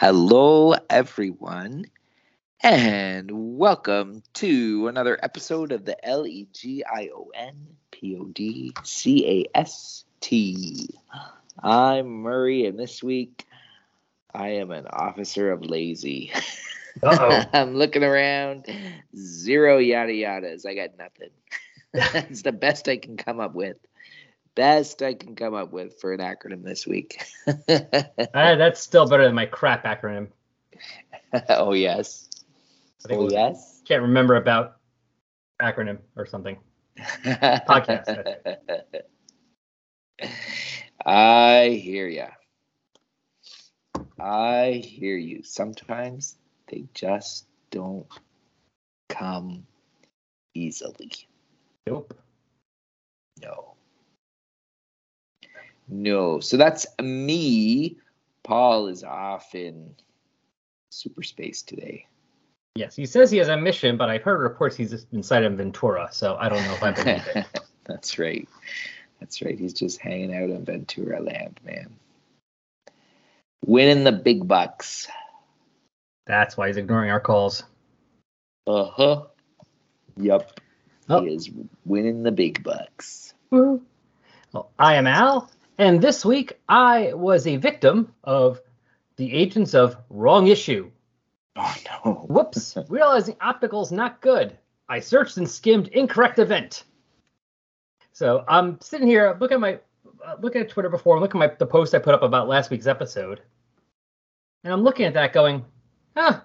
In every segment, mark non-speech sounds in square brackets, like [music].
Hello, everyone, and welcome to another episode of the L E G I O N P O D C A S T. I'm Murray, and this week I am an officer of lazy. Uh-oh. [laughs] I'm looking around, zero yada yadas. I got nothing. [laughs] [laughs] It's the best I can come up with. Best I can come up with for an acronym this week. [laughs] [laughs] Uh, that's still better than my crap acronym. [laughs] oh yes. Oh was- yes. Can't remember about acronym or something. Podcast, I hear ya. I hear you. Sometimes they just don't come easily. Nope. No. No. So that's me. Paul is off in super space today. Yes, he says he has a mission, but I've heard reports he's just inside of Ventura, so I don't know if I believe it. [laughs] That's right. That's right. He's just hanging out on Ventura Land, man. Winning the big bucks. That's why he's ignoring our calls. Uh huh. Yep. Oh. He is winning the big bucks. Well, I am Al, and this week I was a victim of the agents of Wrong Issue. Oh no. [laughs] Whoops, realizing optical's not good. I searched and skimmed incorrect event. So I'm sitting here looking at my uh, looking at Twitter before, looking at my, the post I put up about last week's episode, and I'm looking at that going, huh,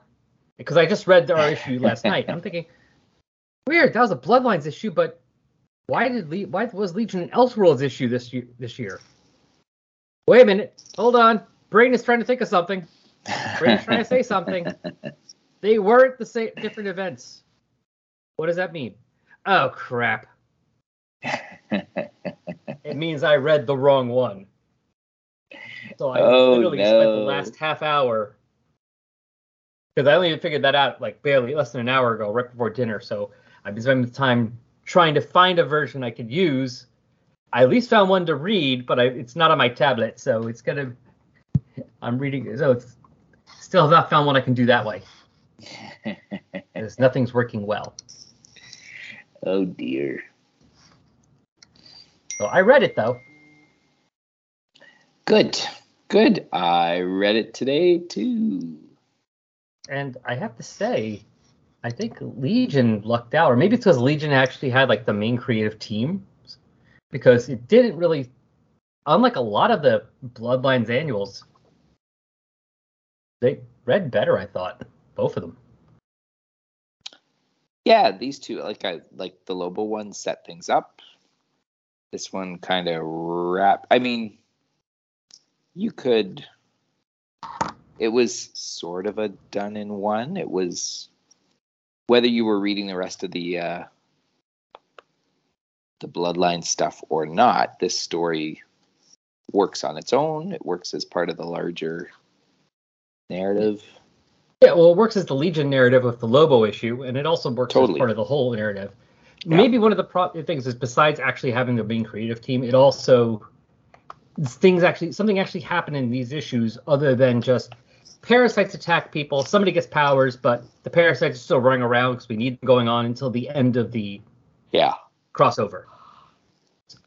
because I just read our issue last [laughs] night. I'm thinking, weird, that was a Bloodlines issue, but why did Le- why was Legion an Elseworlds issue this year? This year? Wait a minute, hold on. Brain is trying to think of something. Brain's trying to say something. [laughs] They weren't the same different events. What does that mean? Oh crap. [laughs] It means I read the wrong one. So I Oh, literally spent the last half hour because I only figured that out like barely less than an hour ago, right before dinner. So I've been spending the time trying to find a version I could use. I at least found one to read, but I, it's not on my tablet, so it's gonna. I'm reading, so it's still have not found one I can do that way. [laughs] Because nothing's working well. oh dear. So I read it though. Good. Good. I read it today too. And I have to say, I think Legion lucked out, or maybe it's because Legion actually had like the main creative team, because it didn't really, unlike a lot of the Bloodlines annuals, they read better. I thought both of them. Yeah, these two like I like the Lobo one set things up. This one kind of wrap. I mean, you could. It was sort of a done in one. It was whether you were reading the rest of the uh, the bloodline stuff or not. This story works on its own. It works as part of the larger narrative. Yeah, well, it works as the Legion narrative with the Lobo issue, and it also works Totally. as part of the whole narrative. Yeah. Maybe one of the pro- things is besides actually having the main creative team, it also things actually something actually happened in these issues other than just parasites attack people. Somebody gets powers, but the parasites are still running around because we need them going on until the end of the Yeah, crossover.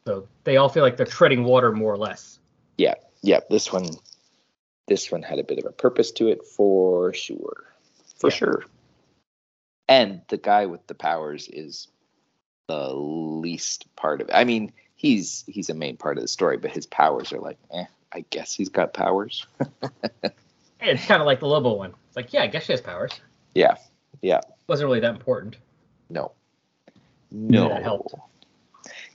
So they all feel like they're treading water more or less. yeah. Yeah. This one, this one had a bit of a purpose to it for sure, for Yeah. sure. And the guy with the powers is the least part of it. I mean, he's he's a main part of the story, but his powers are like, eh. I guess he's got powers. [laughs] It's kind of like the Lobo one. It's like, yeah, I guess she has powers. yeah, yeah. Wasn't really that important. No, no. that helped.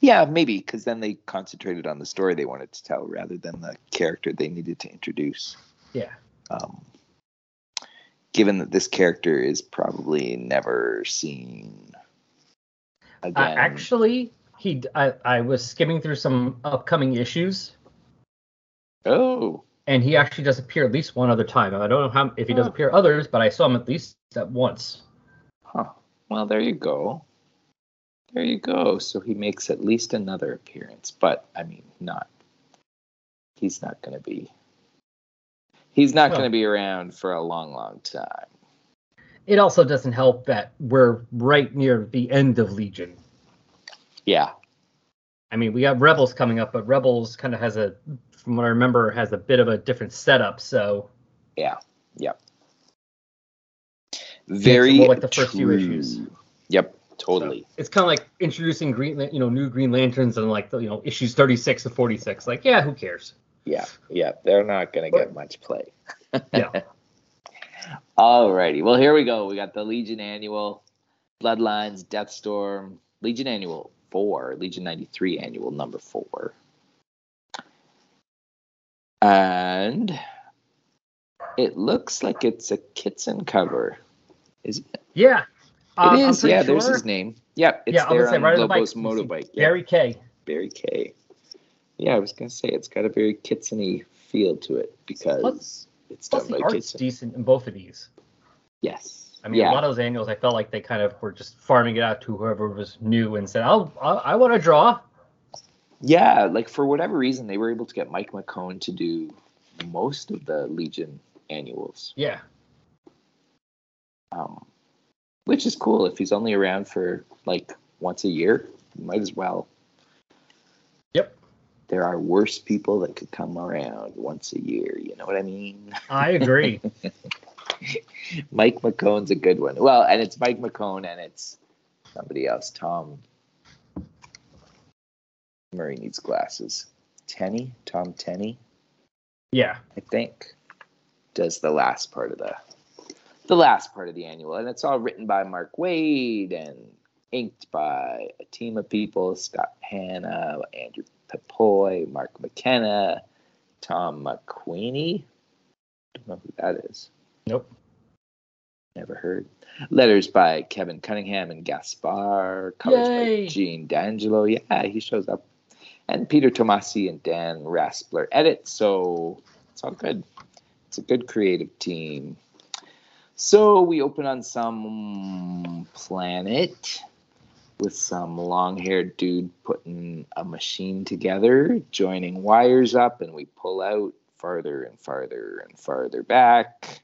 Yeah, maybe because then they concentrated on the story they wanted to tell rather than the character they needed to introduce. Yeah. Um, given that this character is probably never seen Uh, again. actually, he I, I was skimming through some upcoming issues, oh, and he actually does appear at least one other time. I don't know how if he does Oh. appear others, but I saw him at least at once. huh. Well, there you go. There you go. So he makes at least another appearance, but I mean, not. He's not going to be. He's not Oh. going to be around for a long, long time. It also doesn't help that we're right near the end of Legion. Yeah. I mean, we got Rebels coming up, but Rebels kind of has a, from what I remember, has a bit of a different setup. So Yeah. Yep. Very like the first few issues. Yep. Totally. it's kind of like introducing Green, you know, new Green Lanterns and like the, you know issues 36 to 46. Like, yeah, who cares? Yeah. Yeah. They're not going to get much play. Yeah. [laughs] Alrighty. Well, here we go. We got the Legion Annual, Bloodlines, Deathstorm, Legion Annual 4, Legion 93 Annual number 4. And it looks like it's a Kitson cover. Is it? Yeah. Um, it is. Yeah, there's his name. Yep, it's yeah, there on right on the bike. Lobo's motorbike. Yeah, Barry K. Barry K. Yeah, I was gonna say it's got a very Kitsony feel to it because Plus- it's Plus done the by art's Kitson. decent in both of these. Yes. I mean, yeah. a lot of those annuals, I felt like they kind of were just farming it out to whoever was new and said, "I'll, I'll I want to draw." Yeah, like for whatever reason, they were able to get Mike McKone to do most of the Legion annuals, Yeah. um, which is cool. If he's only around for like once a year, might as well. Yep. There are worse people that could come around once a year. You know what I mean? I agree. [laughs] Mike McKone's a good one. Well, and it's Mike McKone and it's somebody else. Tom Murray needs glasses. Tenney, Tom Tenney. yeah. I think, does the last part of the the last part of the annual, and it's all written by Mark Waid and inked by a team of people: Scott Hanna, Andrew Pepoy, Mark McKenna, Tom McQueenie. Don't know who that is. Nope. Never heard. Letters by Kevin Cunningham and Gaspar. Colors Yay. by Gene D'Angelo. Yeah, he shows up. And Peter Tomasi and Dan Raspler edit. So it's all good. It's a good creative team. So we open on some planet with some long haired dude putting a machine together, joining wires up, and we pull out farther and farther and farther back.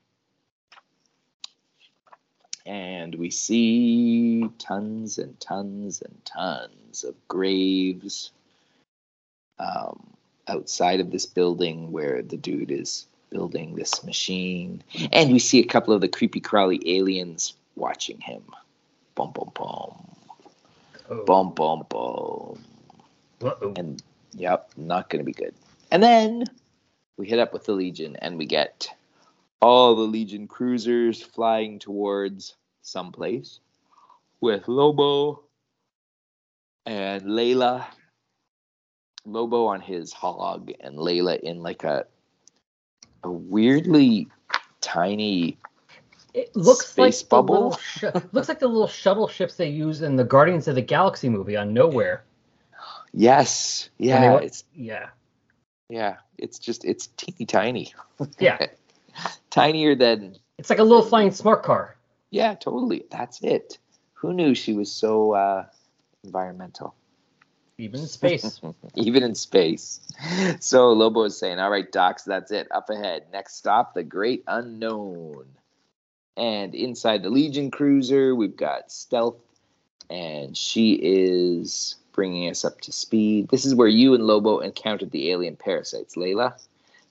And we see tons and tons and tons of graves um, outside of this building where the dude is building this machine. And we see a couple of the creepy crawly aliens watching him. Boom, boom, boom. Oh. Boom, boom, boom. Uh-oh. And yep, not going to be good. And then we hit up with the Legion and we get all the Legion cruisers flying towards someplace with Lobo and Layla. Lobo on his hog and Layla in like a a weirdly tiny It looks Space like bubble? Sh- [laughs] looks like the little shuttle ships they use in the Guardians of the Galaxy movie on Knowhere. [gasps] yes yeah went- it's Yeah. yeah it's just it's teeny tiny [laughs] Yeah. tinier than It's like a little flying smart car. Yeah, totally. That's it. Who knew she was so uh, environmental? Even in space. [laughs] Even in space. So Lobo is saying, All right, Dox, that's it. Up ahead. Next stop, the great unknown. And inside the Legion cruiser, we've got Stealth, and she is bringing us up to speed. This is where you and Lobo encountered the alien parasites, Layla.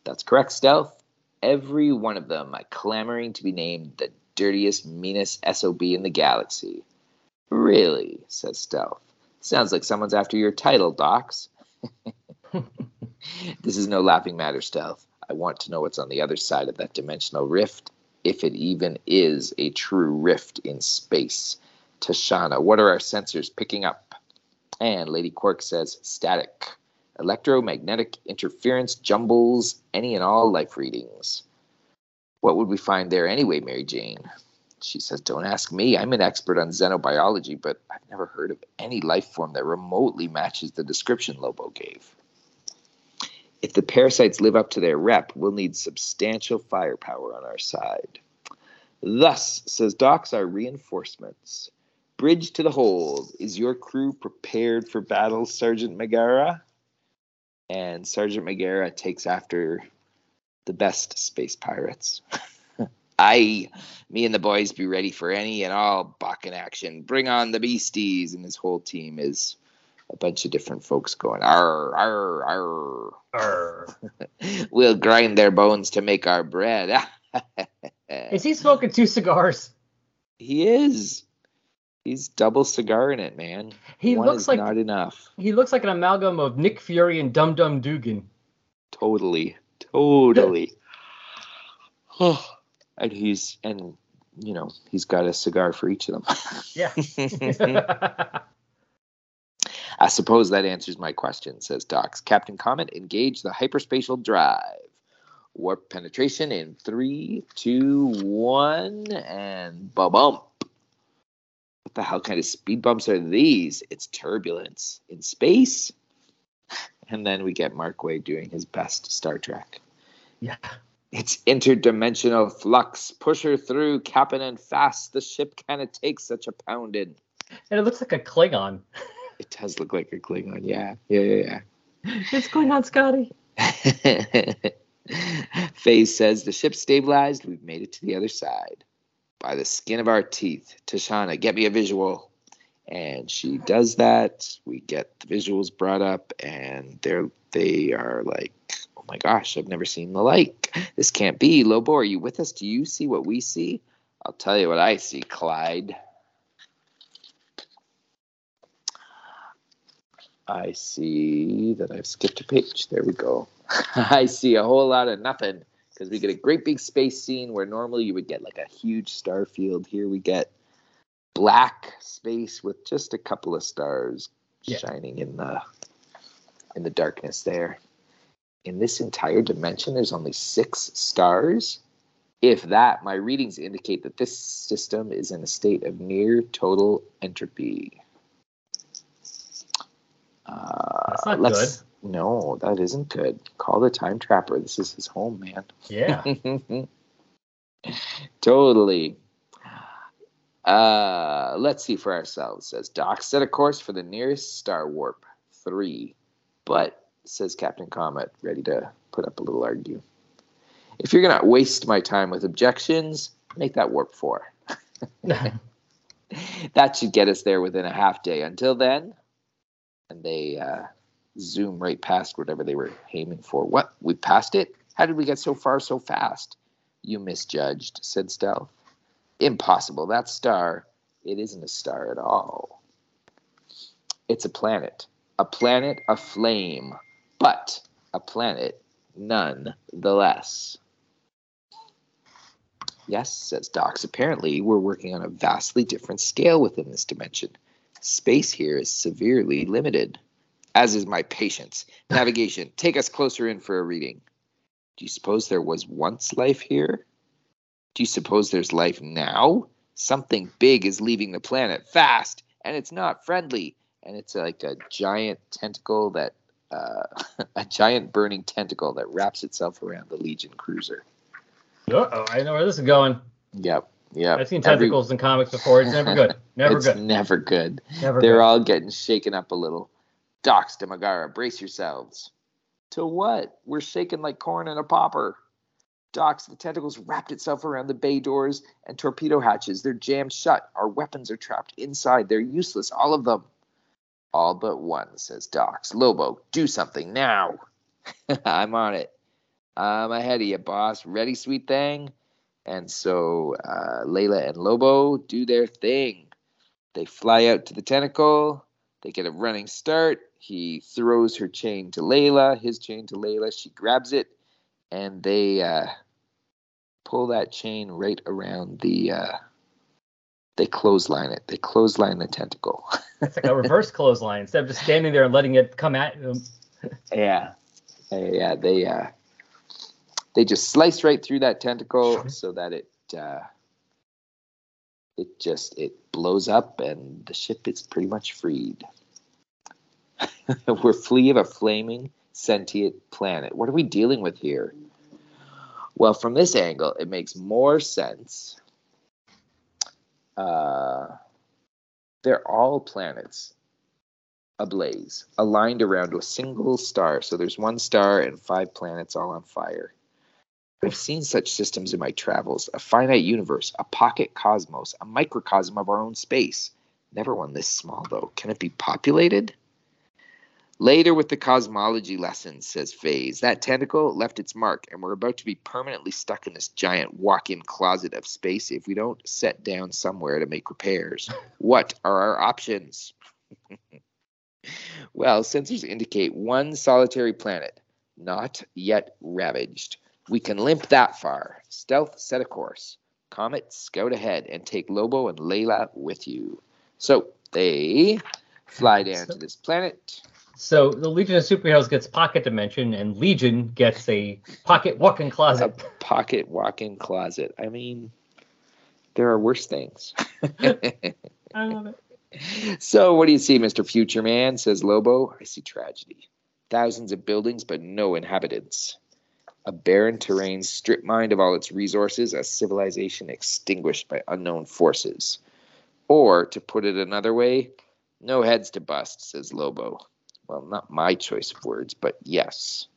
That's correct, Stealth. Every one of them clamoring to be named the dirtiest, meanest SOB in the galaxy. Really, says Stealth. Sounds like someone's after your title, Dox. [laughs] this is no laughing matter, Stealth. I want to know what's on the other side of that dimensional rift, if it even is a true rift in space. Tashana, what are our sensors picking up? And Lady Quark says static. Electromagnetic interference jumbles any and all life readings. What would we find there anyway, Mary Jane? She says, Don't ask me. I'm an expert on xenobiology, but I've never heard of any life form that remotely matches the description Lobo gave. If the parasites live up to their rep, we'll need substantial firepower on our side. Thus, says Dox, our reinforcements. Bridge to the hold. Is your crew prepared for battle, Sergeant Megara? And Sergeant Megara takes after the best space pirates. [laughs] I, me and the boys be ready for any and all Bakken action. Bring on the beasties, and his whole team is a bunch of different folks going arr arr arr. Arr. [laughs] we'll grind their bones to make our bread. [laughs] Is he smoking two cigars? he is. He's double cigar in it, man. He One looks is like not enough. he looks like an amalgam of Nick Fury and Dum Dum Dugan. Totally, totally. [laughs] [sighs] and he's and you know he's got a cigar for each of them. Yeah. [laughs] I suppose that answers my question, says Dox. Captain Comet, engage the hyperspatial drive. Warp penetration in three, two, one, and ba bump. What the hell kind of speed bumps are these? It's turbulence in space. [laughs] And then we get Mark Waid doing his best Star Trek. yeah. It's interdimensional flux. Push her through, Captain, and fast. The ship kind of takes such a pounding. And it looks like a Klingon. It does look like a Klingon. Yeah, yeah, yeah, It's Klingon, Scotty. yeah. [laughs] Faye says the ship's stabilized. We've made it to the other side by the skin of our teeth. Tashana, get me a visual. And she does that. We get the visuals brought up, and they're they are like, "Oh my gosh, I've never seen the like. This can't be." Lobo, are you with us? Do you see what we see? I'll tell you what I see, Clyde. I see that I've skipped a page. There we go. [laughs] I see a whole lot of nothing because we get a great big space scene where normally you would get like a huge star field. Here we get black space with just a couple of stars Yeah. shining in the in the darkness there. In this entire dimension, there's only six stars. If that, my readings indicate that this system is in a state of near total entropy. Uh, That's not let's- No, that isn't good. Call the time trapper. This is his home, man. Yeah. [laughs] totally. Uh, let's see for ourselves, says Doc. Set a course for the nearest star warp, three. But, says Captain Comet, ready to put up a little argue. If you're going to waste my time with objections, make that warp four. [laughs] that should get us there within a half day. Until then, and they uh, zoom right past whatever they were aiming for. What? We passed it? How did we get so far so fast? You misjudged, said Stealth. Impossible. That star, it isn't a star at all. It's a planet. A planet aflame, but a planet nonetheless. Yes, says Dox. Apparently, we're working on a vastly different scale within this dimension. Space here is severely limited, as is my patience. Navigation, take us closer in for a reading. Do you suppose there was once life here? Do you suppose there's life now? Something big is leaving the planet fast, and it's not friendly. And it's like a giant tentacle that, uh, [laughs] a giant burning tentacle that wraps itself around the Legion cruiser. Uh-oh, I know where this is going. Yep, yep. I've seen Every- tentacles in comics before. It's never good. [laughs] Never good. it's good. never good. Never They're good. all getting shaken up a little. Dox de Magara, brace yourselves. To what? We're shaking like corn in a popper. Dox, the tentacles wrapped itself around the bay doors and torpedo hatches. They're jammed shut. Our weapons are trapped inside. They're useless, all of them. All but one, says Dox. Lobo, do something now. [laughs] I'm on it. I'm ahead of you, boss. Ready, sweet thing? And so uh, Layla and Lobo do their thing. They fly out to the tentacle. They get a running start. He throws her chain to Layla, his chain to Layla. She grabs it, and they uh, pull that chain right around the. Uh, they clothesline it. They clothesline the tentacle. [laughs] It's like a reverse clothesline instead of just standing there and letting it come at them. [laughs] yeah, yeah. They uh, they just slice right through that tentacle so that it uh, it just it blows up and the ship is pretty much freed. [laughs] We're free of a flaming sentient planet. What are we dealing with here? Well, from this angle, it makes more sense. Uh, they're all planets ablaze, aligned around a single star. So there's one star and five planets all on fire. I've seen such systems in my travels a finite universe, a pocket cosmos, a microcosm of our own space. Never one this small, though. Can it be populated? Later with the cosmology lessons, says Phase, that tentacle left its mark, and we're about to be permanently stuck in this giant walk in closet of space if we don't set down somewhere to make repairs. [laughs] What are our options? [laughs] well, sensors indicate one solitary planet, not yet ravaged. We can limp that far. Stealth set a course. Comet, scout ahead and take Lobo and Layla with you. So they fly [laughs] down to this planet. So the Legion of Superheroes gets pocket dimension, and Legion gets a pocket walk-in closet. A pocket walk-in closet. I mean, there are worse things. [laughs] I love it. So what do you see, Mr. Future Man? Says Lobo. I see tragedy. Thousands of buildings, but no inhabitants. A barren terrain stripped mined of all its resources, a civilization extinguished by unknown forces. Or, to put it another way, no heads to bust, says Lobo. Well, not my choice of words, but yes.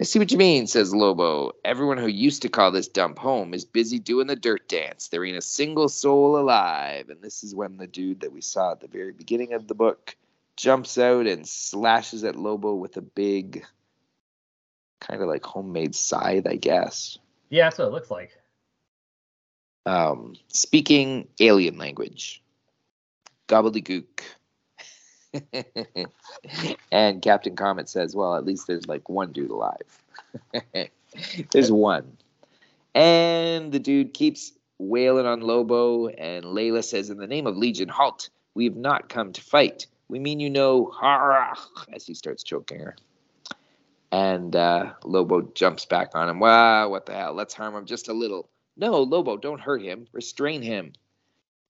I see what you mean, says Lobo. Everyone who used to call this dump home is busy doing the dirt dance. There ain't a single soul alive. And this is when the dude that we saw at the very beginning of the book jumps out and slashes at Lobo with a big, kind of like homemade scythe, I guess. Yeah, that's what it looks like. Um, speaking alien language. Gobbledygook. [laughs] and Captain Comet says, well, at least there's like one dude alive. [laughs] there's one. And the dude keeps wailing on Lobo, and Layla says, In the name of Legion, halt. We have not come to fight. We mean you know, hara, as he starts choking her. And uh, Lobo jumps back on him. Wow, what the hell? Let's harm him just a little. No, Lobo, don't hurt him. Restrain him.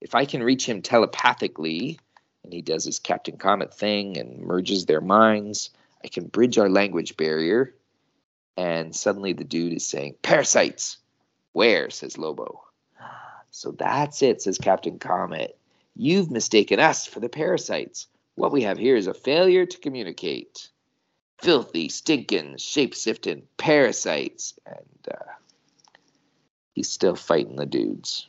If I can reach him telepathically, and he does his Captain Comet thing and merges their minds. I can bridge our language barrier. And suddenly the dude is saying, Parasites! Where? says Lobo. So that's it, says Captain Comet. You've mistaken us for the parasites. What we have here is a failure to communicate. Filthy, stinking, shape shifting parasites. And uh, he's still fighting the dudes.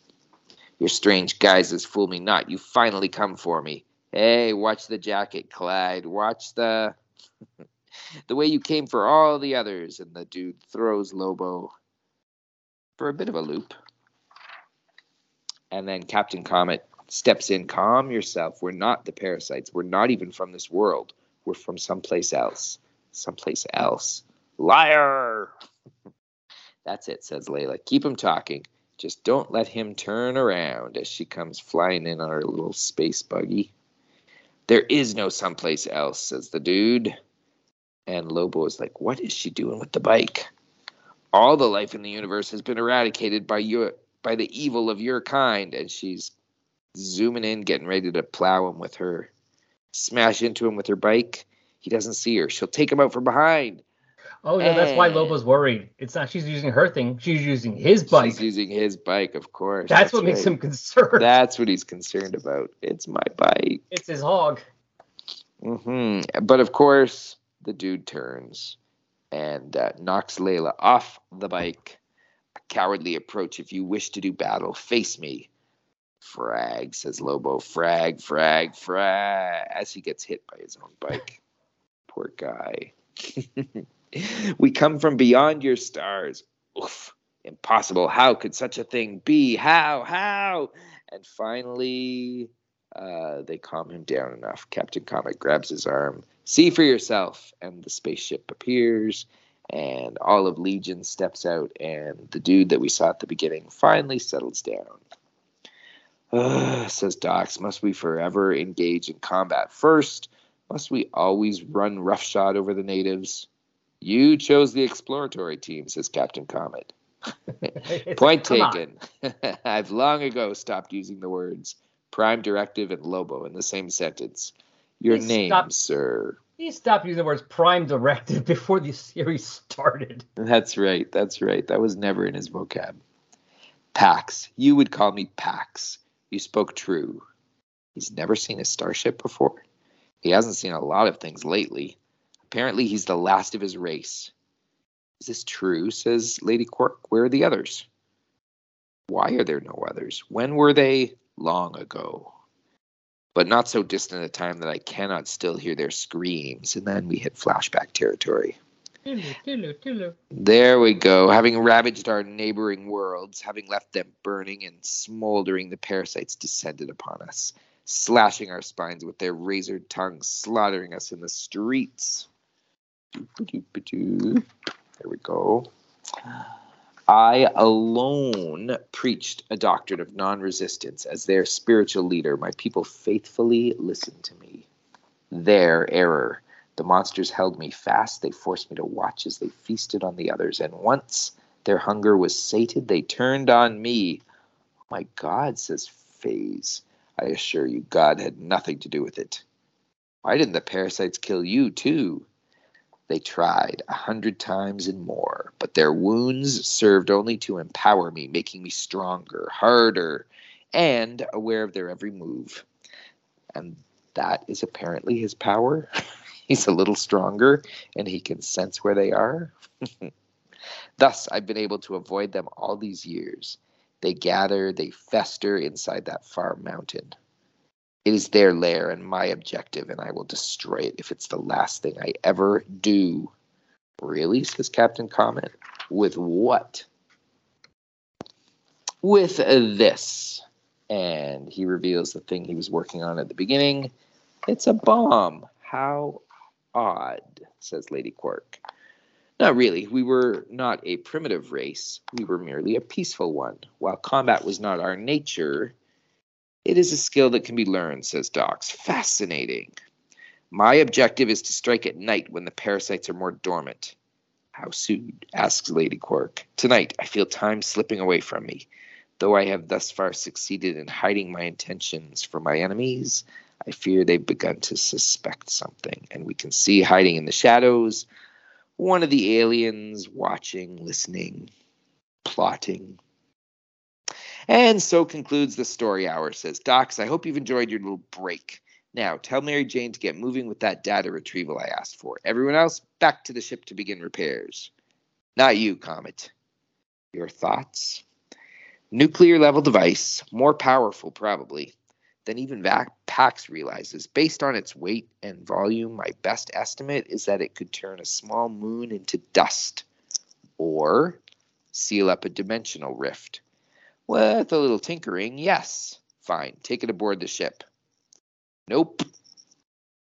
Your strange guises fool me not. You finally come for me. Hey, watch the jacket, Clyde. Watch the [laughs] the way you came for all the others. And the dude throws Lobo for a bit of a loop. And then Captain Comet steps in. Calm yourself. We're not the parasites. We're not even from this world. We're from someplace else. Someplace else. Liar! [laughs] That's it, says Layla. Keep him talking. Just don't let him turn around as she comes flying in on her little space buggy. There is no someplace else, says the dude. And Lobo is like, What is she doing with the bike? All the life in the universe has been eradicated by your by the evil of your kind. And she's zooming in, getting ready to plow him with her smash into him with her bike. He doesn't see her. She'll take him out from behind. Oh no, that's why Lobo's worried. It's not she's using her thing. She's using his bike. She's using his bike, of course. That's, that's what right. makes him concerned. That's what he's concerned about. It's my bike. It's his hog. Mm-hmm. But of course, the dude turns and uh, knocks Layla off the bike. A cowardly approach. If you wish to do battle, face me. Frag, says Lobo. Frag, frag, frag. As he gets hit by his own bike. Poor guy. [laughs] [laughs] we come from beyond your stars. Oof, impossible. How could such a thing be? How? How? And finally, uh, they calm him down enough. Captain Comet grabs his arm. See for yourself. And the spaceship appears, and all of Legion steps out, and the dude that we saw at the beginning finally settles down. Uh, [sighs] says Dox, must we forever engage in combat first? Must we always run roughshod over the natives? You chose the exploratory team, says Captain Comet. [laughs] Point taken. [laughs] I've long ago stopped using the words prime directive and Lobo in the same sentence. Your he name, stopped, sir. He stopped using the words prime directive [laughs] before the series started. That's right. That's right. That was never in his vocab. Pax. You would call me Pax. You spoke true. He's never seen a starship before. He hasn't seen a lot of things lately. Apparently, he's the last of his race. Is this true? says Lady Quark. Where are the others? Why are there no others? When were they? Long ago. But not so distant a time that I cannot still hear their screams. And then we hit flashback territory. There we go. Having ravaged our neighboring worlds, having left them burning and smoldering, the parasites descended upon us, slashing our spines with their razored tongues, slaughtering us in the streets. There we go. I alone preached a doctrine of non resistance. As their spiritual leader, my people faithfully listened to me. Their error. The monsters held me fast. They forced me to watch as they feasted on the others. And once their hunger was sated, they turned on me. My God, says Phase. I assure you, God had nothing to do with it. Why didn't the parasites kill you, too? They tried a hundred times and more, but their wounds served only to empower me, making me stronger, harder, and aware of their every move. And that is apparently his power. [laughs] He's a little stronger and he can sense where they are. [laughs] Thus, I've been able to avoid them all these years. They gather, they fester inside that far mountain. It is their lair and my objective, and I will destroy it if it's the last thing I ever do. Really? says Captain Comet. With what? With this. And he reveals the thing he was working on at the beginning. It's a bomb. How odd, says Lady Quark. Not really. We were not a primitive race. We were merely a peaceful one. While combat was not our nature, it is a skill that can be learned, says Dox. Fascinating. My objective is to strike at night when the parasites are more dormant. How soon? asks Lady Quark. Tonight, I feel time slipping away from me. Though I have thus far succeeded in hiding my intentions from my enemies, I fear they've begun to suspect something, and we can see hiding in the shadows one of the aliens watching, listening, plotting. And so concludes the story hour, says Dox. I hope you've enjoyed your little break. Now, tell Mary Jane to get moving with that data retrieval I asked for. Everyone else, back to the ship to begin repairs. Not you, Comet. Your thoughts? Nuclear level device, more powerful probably than even Vac- PAX realizes. Based on its weight and volume, my best estimate is that it could turn a small moon into dust or seal up a dimensional rift. With a little tinkering, yes. Fine, take it aboard the ship. Nope.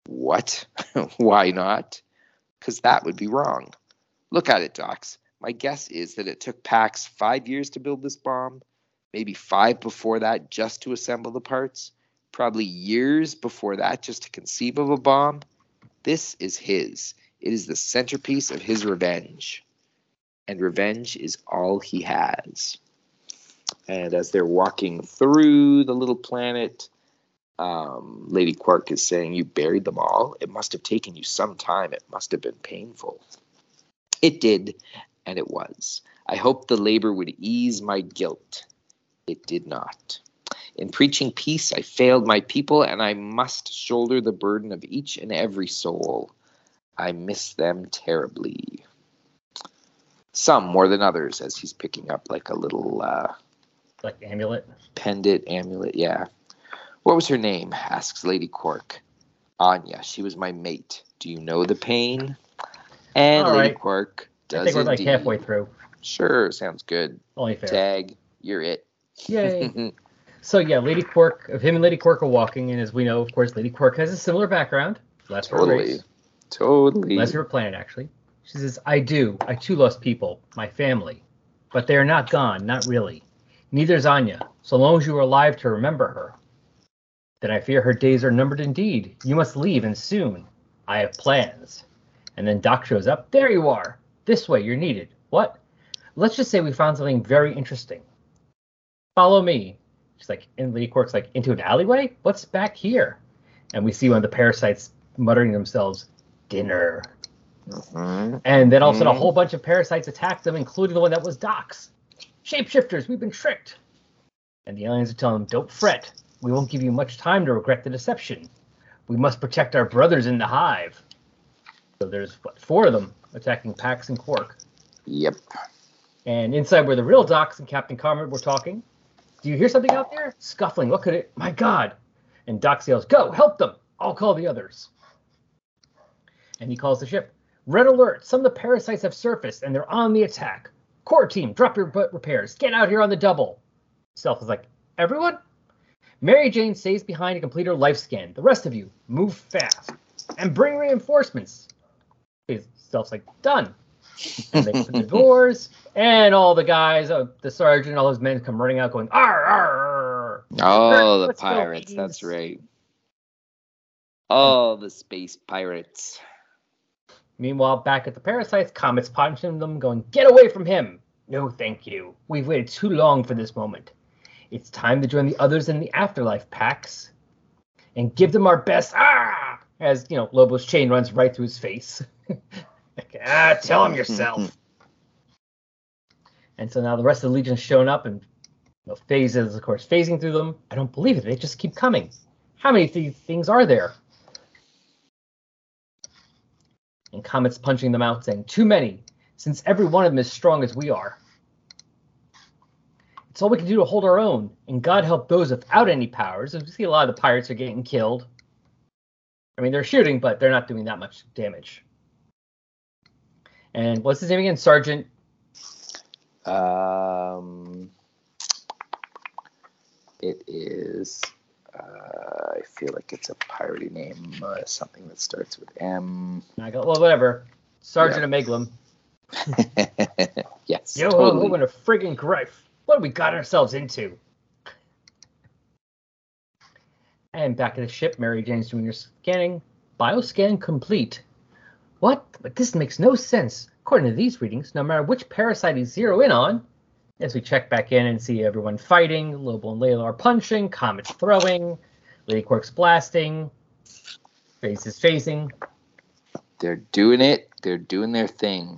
What? [laughs] Why not? Because that would be wrong. Look at it, Dox. My guess is that it took Pax five years to build this bomb, maybe five before that just to assemble the parts, probably years before that just to conceive of a bomb. This is his. It is the centerpiece of his revenge. And revenge is all he has. And as they're walking through the little planet, um, Lady Quark is saying, You buried them all? It must have taken you some time. It must have been painful. It did, and it was. I hoped the labor would ease my guilt. It did not. In preaching peace, I failed my people, and I must shoulder the burden of each and every soul. I miss them terribly. Some more than others, as he's picking up like a little uh, like amulet? Pendant, amulet, yeah. What was her name? asks Lady Quark. Anya, she was my mate. Do you know the pain? And All Lady right. Quark does I think we're indeed. like halfway through. Sure, sounds good. Only fair. Tag, you're it. Yay. [laughs] so yeah, Lady Quark, of him and Lady Quark are walking, and as we know, of course, Lady Quark has a similar background. Last totally. Race. Totally. Last her planet, actually. She says, I do. I too lost people, my family. But they are not gone, not really. Neither is Anya, so long as you are alive to remember her. Then I fear her days are numbered indeed. You must leave, and soon. I have plans. And then Doc shows up. There you are. This way, you're needed. What? Let's just say we found something very interesting. Follow me. She's like, and Lady Quark's like, into an alleyway? What's back here? And we see one of the parasites muttering themselves, dinner. Mm-hmm. And then all of a sudden, a mm-hmm. whole bunch of parasites attack them, including the one that was Doc's. Shapeshifters, we've been tricked. And the aliens are telling him, Don't fret. We won't give you much time to regret the deception. We must protect our brothers in the hive. So there's what, four of them attacking Pax and Quark. Yep. And inside where the real Dox and Captain Conrad were talking. Do you hear something out there? Scuffling. What could it? My God. And Doc yells, Go, help them. I'll call the others. And he calls the ship. Red alert. Some of the parasites have surfaced and they're on the attack. Core team, drop your butt repairs. Get out here on the double. Self is like, Everyone? Mary Jane stays behind to complete her life scan. The rest of you, move fast. And bring reinforcements. Stealth's like, Done. And they open the [laughs] doors, and all the guys, uh, the sergeant, all those men come running out, going, "Arr, arr!" Oh, the Let's go, pirates. That's right. Oh, the space pirates. Meanwhile, back at the parasites, Comet's punching them, going, "Get away from him!" No, thank you. We've waited too long for this moment. It's time to join the others in the afterlife, Pax, and give them our best. Ah! As you know, Lobo's chain runs right through his face. [laughs] Like, ah, tell him yourself. [laughs] and so now the rest of the Legion's shown up, and you know, Phase is, of course, phasing through them. I don't believe it. They just keep coming. How many th- things are there? And Comet's punching them out, saying, Too many, since every one of them is strong as we are. It's all we can do to hold our own, and God help those without any powers. We see a lot of the pirates are getting killed. I mean, they're shooting, but they're not doing that much damage. And what's his name again? Sergeant. Um, it is. Uh, I feel like it's a piratey name, uh, something that starts with M. I go, well, whatever. Sergeant Ameglum. [laughs] yes, Yo, totally. what a friggin' gripe. What have we got ourselves into? And back at the ship, Mary Jane's doing her scanning. Bioscan complete. What? But this makes no sense. According to these readings, no matter which parasite you zero in on, as we check back in and see everyone fighting, Lobo and Layla are punching, Comet's throwing, Lady Quark's blasting, Phase is phasing, They're doing it. They're doing their thing.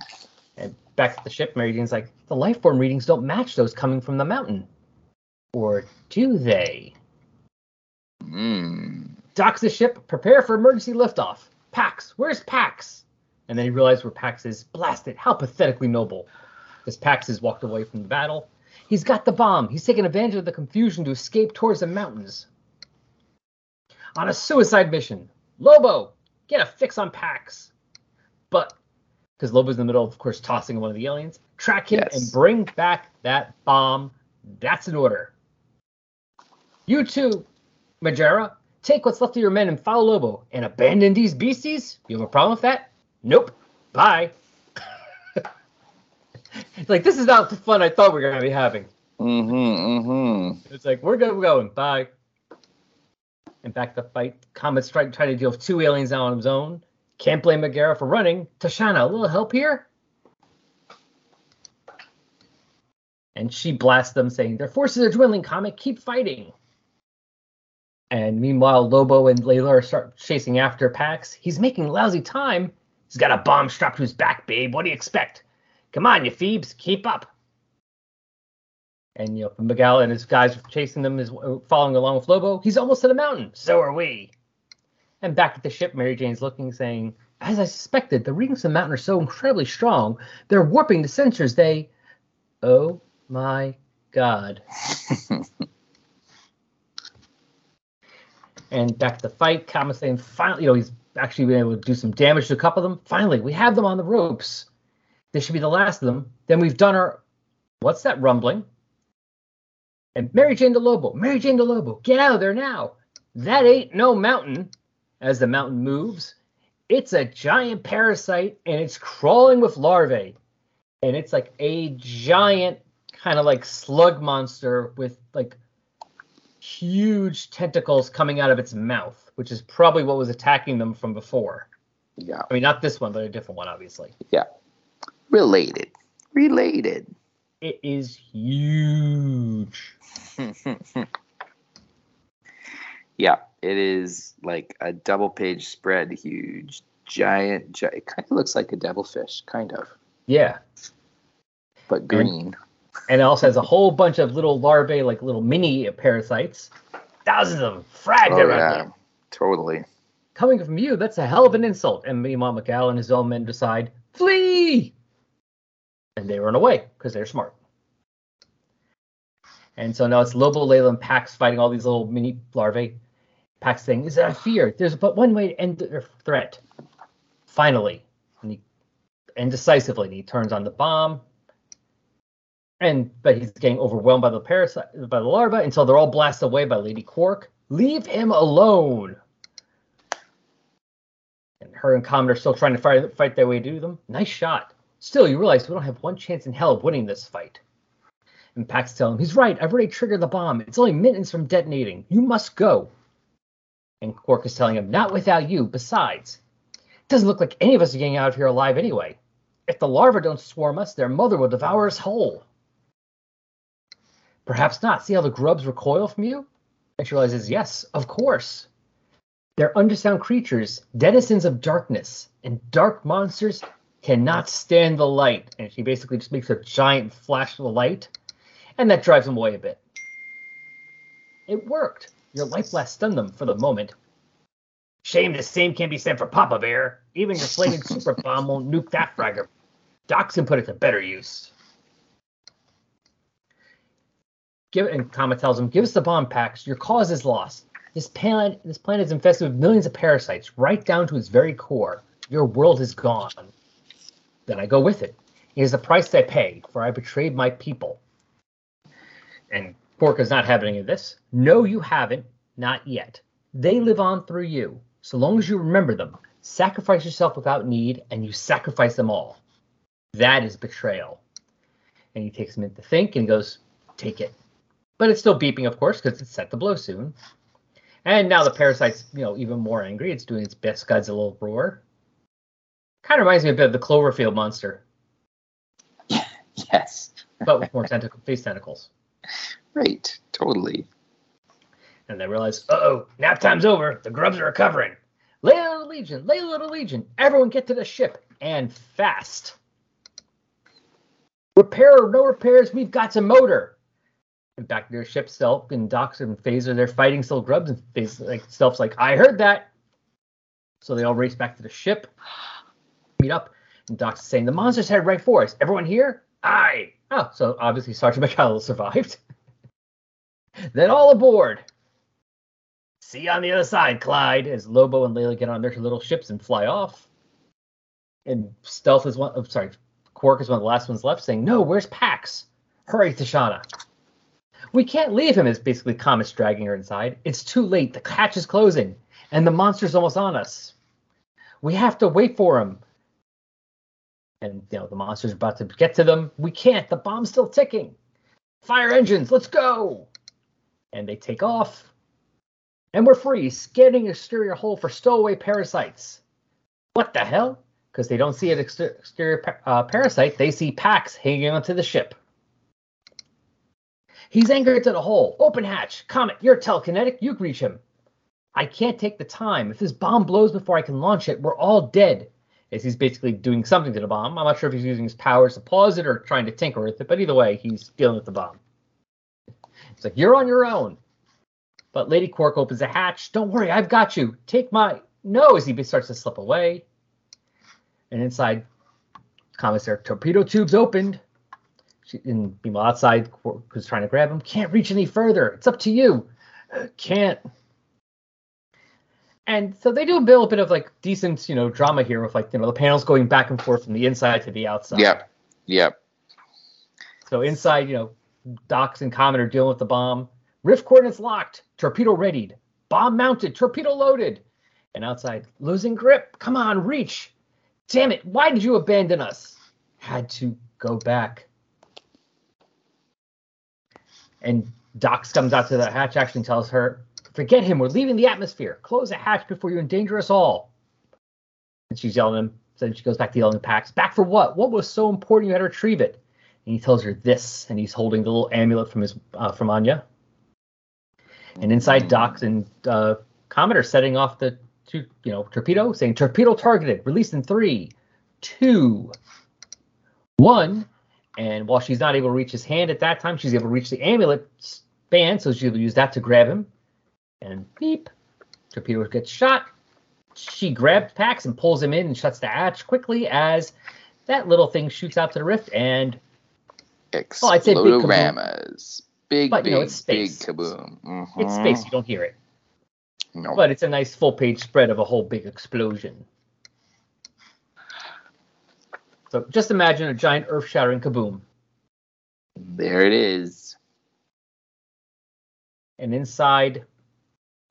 And back at the ship, Mary Jane's like, the life form readings don't match those coming from the mountain. Or do they? Mm. Dox the ship, prepare for emergency liftoff. Pax, where's Pax? And then he realized where Pax is. Blasted, how pathetically noble. Because Pax has walked away from the battle. He's got the bomb. He's taken advantage of the confusion to escape towards the mountains. On a suicide mission. Lobo, get a fix on Pax. But, because Lobo's in the middle, of of course, tossing one of the aliens, track him Yes. and bring back that bomb. That's an order. You too, Majera, take what's left of your men and follow Lobo and abandon these beasties? You have a problem with that? Nope. Bye. It's [laughs] like this is not the fun I thought we were gonna be having. Mm-hmm. Mm-hmm. It's like we're good, we're going. Bye. And back to the fight. Comet Strike trying to deal with two aliens now on his own. Can't blame Megara for running. Tashana, a little help here? And she blasts them, saying, Their forces are dwindling, Comet. Keep fighting. And meanwhile, Lobo and Layla are start chasing after Pax. He's making lousy time. He's got a bomb strapped to his back, babe. What do you expect? Come on, you Phoebes, keep up. And you know, Miguel and his guys are chasing them, is uh, following along with Lobo. He's almost to the mountain. So are we. And back at the ship, Mary Jane's looking, saying, As I suspected, the readings of the mountain are so incredibly strong, they're warping the sensors. They. Oh my god. [laughs] and back to the fight, Kama saying, finally, you know, he's actually been able to do some damage to a couple of them. Finally, we have them on the ropes. This should be the last of them. Then we've done our. What's that rumbling? And Mary Jane DeLobo, Mary Jane DeLobo, get out of there now. That ain't no mountain. As the mountain moves, it's a giant parasite and it's crawling with larvae. And it's like a giant kind of like slug monster with like huge tentacles coming out of its mouth, which is probably what was attacking them from before. Yeah. I mean, not this one, but a different one, obviously. Yeah. Related. Related. It is huge. [laughs] yeah, it is like a double page spread, huge, giant. Gi- it kind of looks like a devilfish, kind of, Yeah. but green. And it also has a whole bunch of little larvae, like little mini parasites. Thousands of them fragged Oh, around yeah, here. totally. Coming from you, that's a hell of an insult. And meanwhile, McGowan and his own men decide, flee! And they run away because they're smart. And so now it's Lobo, Layla, and Pax fighting all these little mini larvae. Pax saying, Is that a fear? There's but one way to end the threat. Finally, and, he, and decisively, he turns on the bomb. And but he's getting overwhelmed by the parasite by the larva until they're all blasted away by Lady Quark. Leave him alone. And her and Comet are still trying to fight, fight their way to them. Nice shot. Still, you realize we don't have one chance in hell of winning this fight. And Pax tells him, he's right, I've already triggered the bomb. It's only minutes from detonating. You must go. And Quark is telling him, not without you. Besides, it doesn't look like any of us are getting out of here alive anyway. If the larvae don't swarm us, their mother will devour us whole. Perhaps not. See how the grubs recoil from you? And she realizes, yes, of course. They're underground creatures, denizens of darkness, and dark monsters cannot stand the light. And she basically just makes a giant flash of the light, and that drives them away a bit. It worked. Your light blast stunned them for the moment. Shame the same can't be said for Papa Bear. Even your flaming [laughs] super bomb won't nuke that fragger. Dox can put it to better use. Give and Kama tells him, "Give us the bomb packs. Your cause is lost. This planet, this planet is infested with millions of parasites, right down to its very core. Your world is gone." Then I go with it. It is the price I pay, for I betrayed my people. And is not having any of this. No, you haven't. Not yet. They live on through you. So long as you remember them, sacrifice yourself without need, and you sacrifice them all. That is betrayal. And he takes a minute to think and goes, Take it. But it's still beeping, of course, because it's set to blow soon. And now the parasite's, you know, even more angry. It's doing its best Godzilla little roar. Kind of reminds me a bit of the Cloverfield monster. yes. but with more tentacle face tentacles. Right. Totally. And they realize, uh oh, nap time's over. The grubs are recovering. Lay out a legion, lay out a legion. Everyone get to the ship and fast. Repair or no repairs, we've got some motor. And back to their ship, Self and Dox and Phaser, they're fighting still grubs, and Phaser, like Stealth's like, I heard that. So they all race back to the ship, meet up, and Dox is saying, the monsters headed right for us. Everyone here? Aye. Oh, so obviously Sergeant McCallum [laughs] survived. then all aboard. See you on the other side, Clyde, as Lobo and Layla get on their little ships and fly off. And Stealth is one, oh, sorry, Quark is one of the last ones left, saying, No, where's Pax? Hurry, Tashana. We can't leave him, is basically Comet's dragging her inside. It's too late. The hatch is closing, and the monster's almost on us. We have to wait for him. And, you know, the monster's about to get to them. We can't. The bomb's still ticking. Fire engines, let's go. And they take off. And we're free, scanning exterior hull for stowaway parasites. What the hell? Because they don't see an exter- exterior uh, parasite, they see Pax hanging onto the ship. He's anchored to the hull. Open hatch. Comet, you're telekinetic. You reach him. I can't take the time. If this bomb blows before I can launch it, we're all dead. As he's basically doing something to the bomb. I'm not sure if he's using his powers to pause it or trying to tinker with it, but either way, he's dealing with the bomb. It's like, you're on your own. But Lady Quark opens a hatch. Don't worry, I've got you. Take my. No, as he starts to slip away. And inside, commissary torpedo tubes opened. She, and meanwhile, outside, Quark is trying to grab him. Can't reach any further. It's up to you. Can't. And so they do a little bit of like decent, you know, drama here with like, you know, the panels going back and forth from the inside to the outside. Yep. Yep. So inside, you know, Dox and Comet are dealing with the bomb. Rift coordinates locked. Torpedo readied. Bomb mounted. Torpedo loaded. And outside, losing grip. Come on, reach. Damn it. Why did you abandon us? Had to go back. And Dox comes out to the hatch actually tells her, Forget him. We're leaving the atmosphere. Close the hatch before you endanger us all. And she's yelling at him. So then she goes back to yelling at Pax. Back for what? What was so important you had to retrieve it? And he tells her this, and he's holding the little amulet from his uh, from Anya. And inside, Dox and uh, Comet are setting off the two, you know, torpedo, saying torpedo targeted, released in three, two, one. And while she's not able to reach his hand at that time, she's able to reach the amulet band, so she'll use that to grab him. And beep, torpedo gets shot. She grabs Pax and pulls him in and shuts the hatch quickly as that little thing shoots out to the rift and Well, I'd say big kaboom. Big, But, you big, know, it's big kaboom. it's Mhm. space. You don't hear it, No. but it's a nice full page spread of a whole big explosion. So just imagine a giant earth shattering kaboom, there it is. and inside,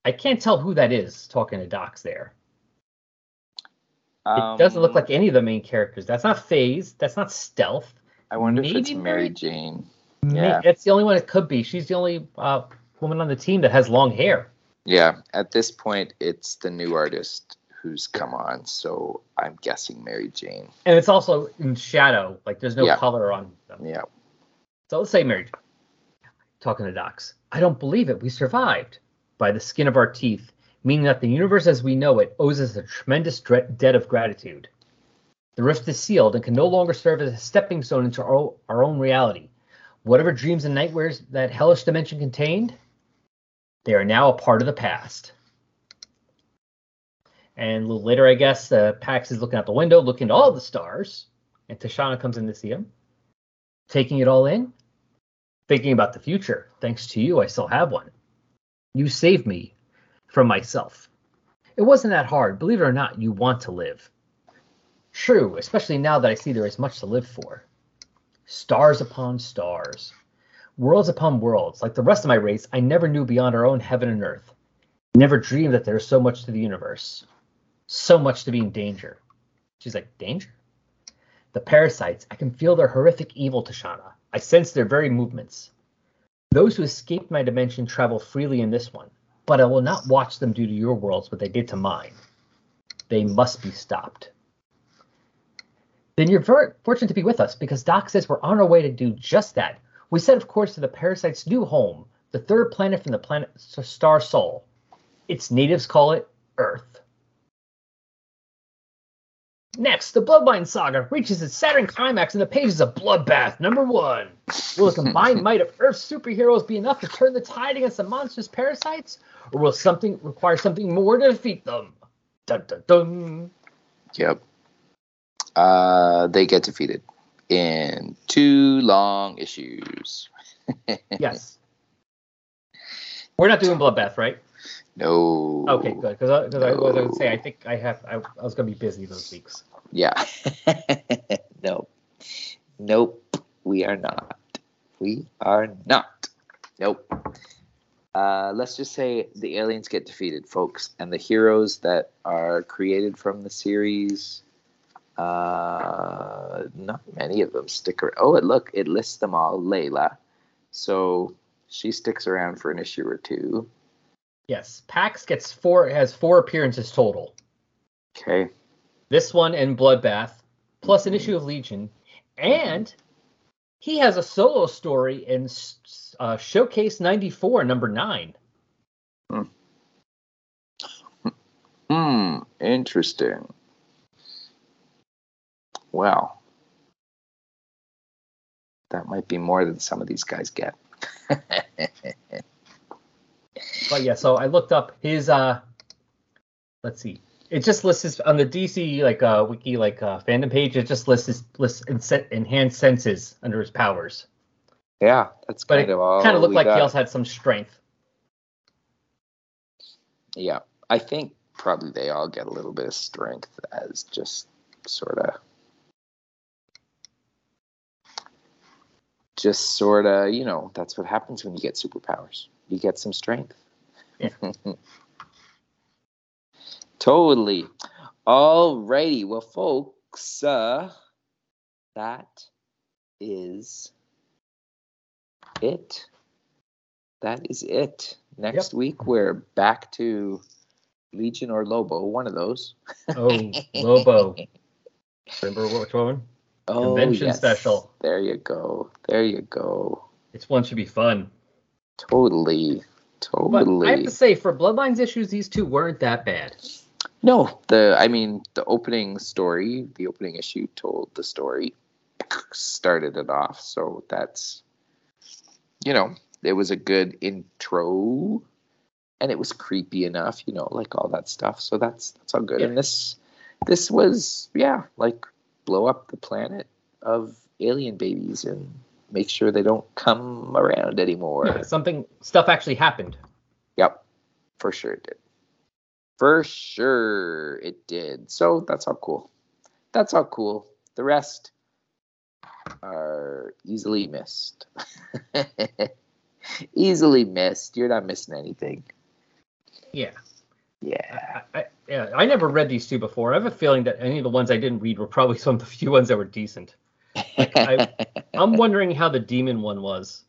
I can't tell who that is talking to Dox there. It doesn't look Um, like any of the main characters. That's not Phase. That's not Stealth. I wonder if it's Mary Jane. Yeah. That's the only one it could be. She's the only uh, woman on the team that has long hair. Yeah, at this point, it's the new artist who's come on, so I'm guessing Mary Jane. And it's also in shadow. Like there's no Yeah. color on them. Yeah. So let's say Mary. Talking to Dox. I don't believe it. We survived by the skin of our teeth, meaning that the universe as we know it owes us a tremendous debt of gratitude. The rift is sealed and can no longer serve as a stepping stone into our, our own reality. Whatever dreams and nightmares that hellish dimension contained, they are now a part of the past. And a little later, I guess, uh, Pax is looking out the window, looking at all the stars, and Tashana comes in to see him, taking it all in, thinking about the future. Thanks to you, I still have one. You saved me from myself. It wasn't that hard. Believe it or not, you want to live. True, especially now that I see there is much to live for. Stars upon stars, worlds upon worlds. Like the rest of my race, I never knew beyond our own heaven and earth. Never dreamed that there is so much to the universe, so much to be in danger. She's like, Danger? The parasites, I can feel their horrific evil, Tashana. I sense their very movements. Those who escaped my dimension travel freely in this one, but I will not watch them do to your worlds what they did to mine. They must be stopped. Then you're very fortunate to be with us because Doc says we're on our way to do just that. We set, of course, to the parasite's new home, the third planet from the planet star Sol. Its natives call it Earth. Next, the Bloodline saga reaches its Saturn climax in the pages of Bloodbath number one. Will the [laughs] combined might of Earth's superheroes be enough to turn the tide against the monstrous parasites, or will something require something more to defeat them? Dun dun dun. Yep. Uh, they get defeated in two long issues. [laughs] Yes. We're not doing Bloodbath, right? No. Okay, good. Because I, 'cause I was going to say, I think I have. I, I was going to be busy those weeks. Yeah. [laughs] nope. Nope. We are not. We are not. Nope. Uh, let's just say the aliens get defeated, folks, and the heroes that are created from the series. Uh, not many of them stick around. Oh, it look, it lists them all. Layla, so she sticks around for an issue or two. Yes, Pax gets four. Has four appearances total. Okay. This one and Bloodbath, plus an issue of Legion, and he has a solo story in uh, Showcase '94, number nine. Hmm. Interesting. Well, that might be more than some of these guys get. [laughs] But yeah, so I looked up his. uh Let's see. It just lists his on the DC like uh wiki like uh fandom page. It just lists his lists ense- enhanced senses under his powers. yeah, that's But kind it of all. kind of looked like got. he also had some strength. Yeah, I think probably they all get a little bit of strength as just sort of, just sort of, you know, that's what happens when you get superpowers. You get some strength. Yeah. [laughs] totally. Alrighty, well, folks, uh, that is it. That is it. Next week we're back to Legion or Lobo, one of those. Oh, Lobo. Remember which one? Oh, Convention yes. special. There you go. There you go. This one should be fun. Totally. But I have to say, for Bloodlines issues, these two weren't that bad. No, the I mean the opening story, the opening issue told the story, started it off. So that's you know, it was a good intro and it was creepy enough, you know, like all that stuff. So that's that's all good. Yeah. And this this was yeah, like blow up the planet of alien babies and make sure they don't come around anymore. Yeah, something stuff actually happened. Yep, for sure it did. For sure it did. So that's all cool. That's all cool. The rest are easily missed. [laughs] easily missed. You're not missing anything. Yeah. Yeah. I, I, yeah, I never read these two before. I have a feeling that any of the ones I didn't read were probably some of the few ones that were decent. Like, I, I'm wondering how the demon one was.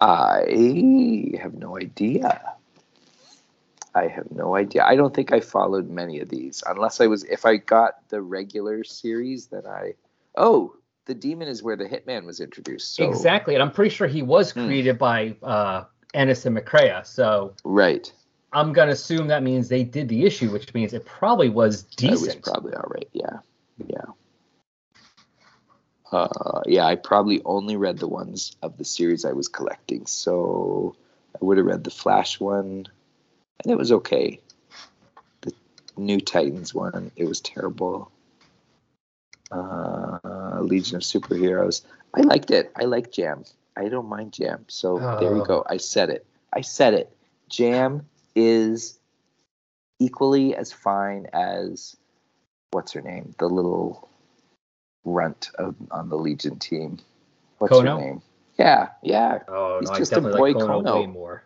I have no idea. I have no idea. I don't think I followed many of these unless I was if I got the regular series then I oh, the demon is where the hitman was introduced. So, Exactly, and I'm pretty sure he was Hmm. created by uh, Ennis and McCrea. So Right. I'm gonna assume that means they did the issue, which means it probably was That was decent. probably all right. Yeah. Yeah. Uh, yeah, I probably only read the ones of the series I was collecting. So I would have read the Flash one, and it was okay. The New Titans one, it was terrible. Uh, Legion of Superheroes, I liked it. I like Jamm. I don't mind Jamm. So there you Oh. go. I said it. I said it. Jamm is equally as fine as what's her name? The little runt of, on the Legion team. What's Kono? her name? Yeah, yeah. Oh He's no, just I a boy like Kono, Kono. way more.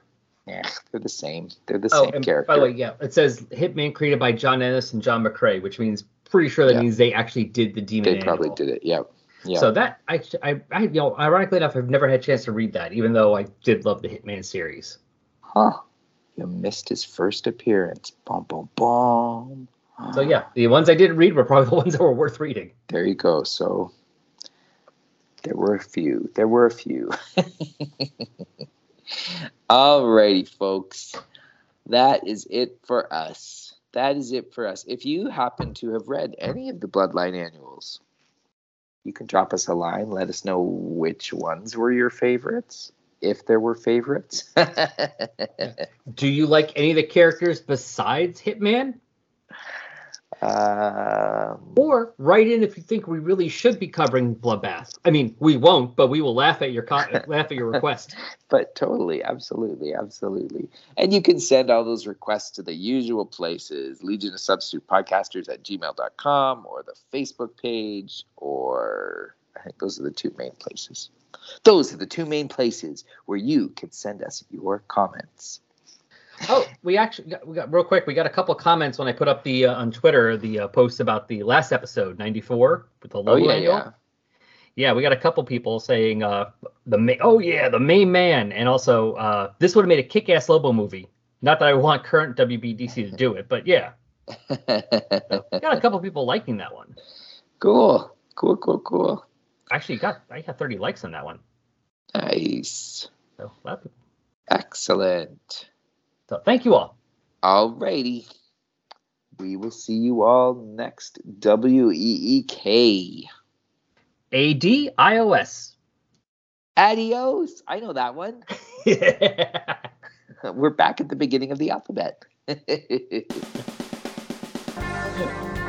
Yeah, they're the same. They're the Oh, same and character. by the way, yeah, it says Hitman created by John Ennis and John McCrea, which means pretty sure that Yeah. means they actually did the Demon. they probably Annual. did it. Yeah, yeah. So that I, I, I, you know, ironically enough, I've never had a chance to read that, even though I did love the Hitman series. huh? You missed his first appearance. Boom, boom, boom. So yeah, the ones I didn't read were probably [laughs] the ones that were worth reading. There you go. So there were a few. There were a few. [laughs] Alrighty, folks. That is it for us. That is it for us. If you happen to have read any of the Bloodline annuals, you can drop us a line. Let us know which ones were your favorites, if there were favorites. [laughs] Do you like any of the characters besides Hitman? Um, Or write in if you think we really should be covering Bloodbath. I mean, we won't, but we will laugh at your co- [laughs] laugh at your request. but totally, absolutely, absolutely. And you can send all those requests to the usual places Legion of Substitute Podcasters at gmail.com or the Facebook page, or I think those are the two main places. Those are the two main places where you can send us your comments. Oh, we actually got, we got real quick. We got a couple comments when I put up the uh, on Twitter the uh, post about the last episode, ninety four, with the Oh, yeah, angle. yeah. Yeah, we got a couple people saying uh the ma- oh yeah the main man, and also uh this would have made a kick-ass Lobo movie. Not that I want current WBDC to do it, but yeah, we got a couple people liking that one. cool, cool, cool, cool. Actually, got I got thirty likes on that one. Nice. So, a lot of people- Excellent. So thank you all. Alrighty. We will see you all next W E E K. A D I O S. Adios. I know that one. [laughs] We're back at the beginning of the alphabet. [laughs]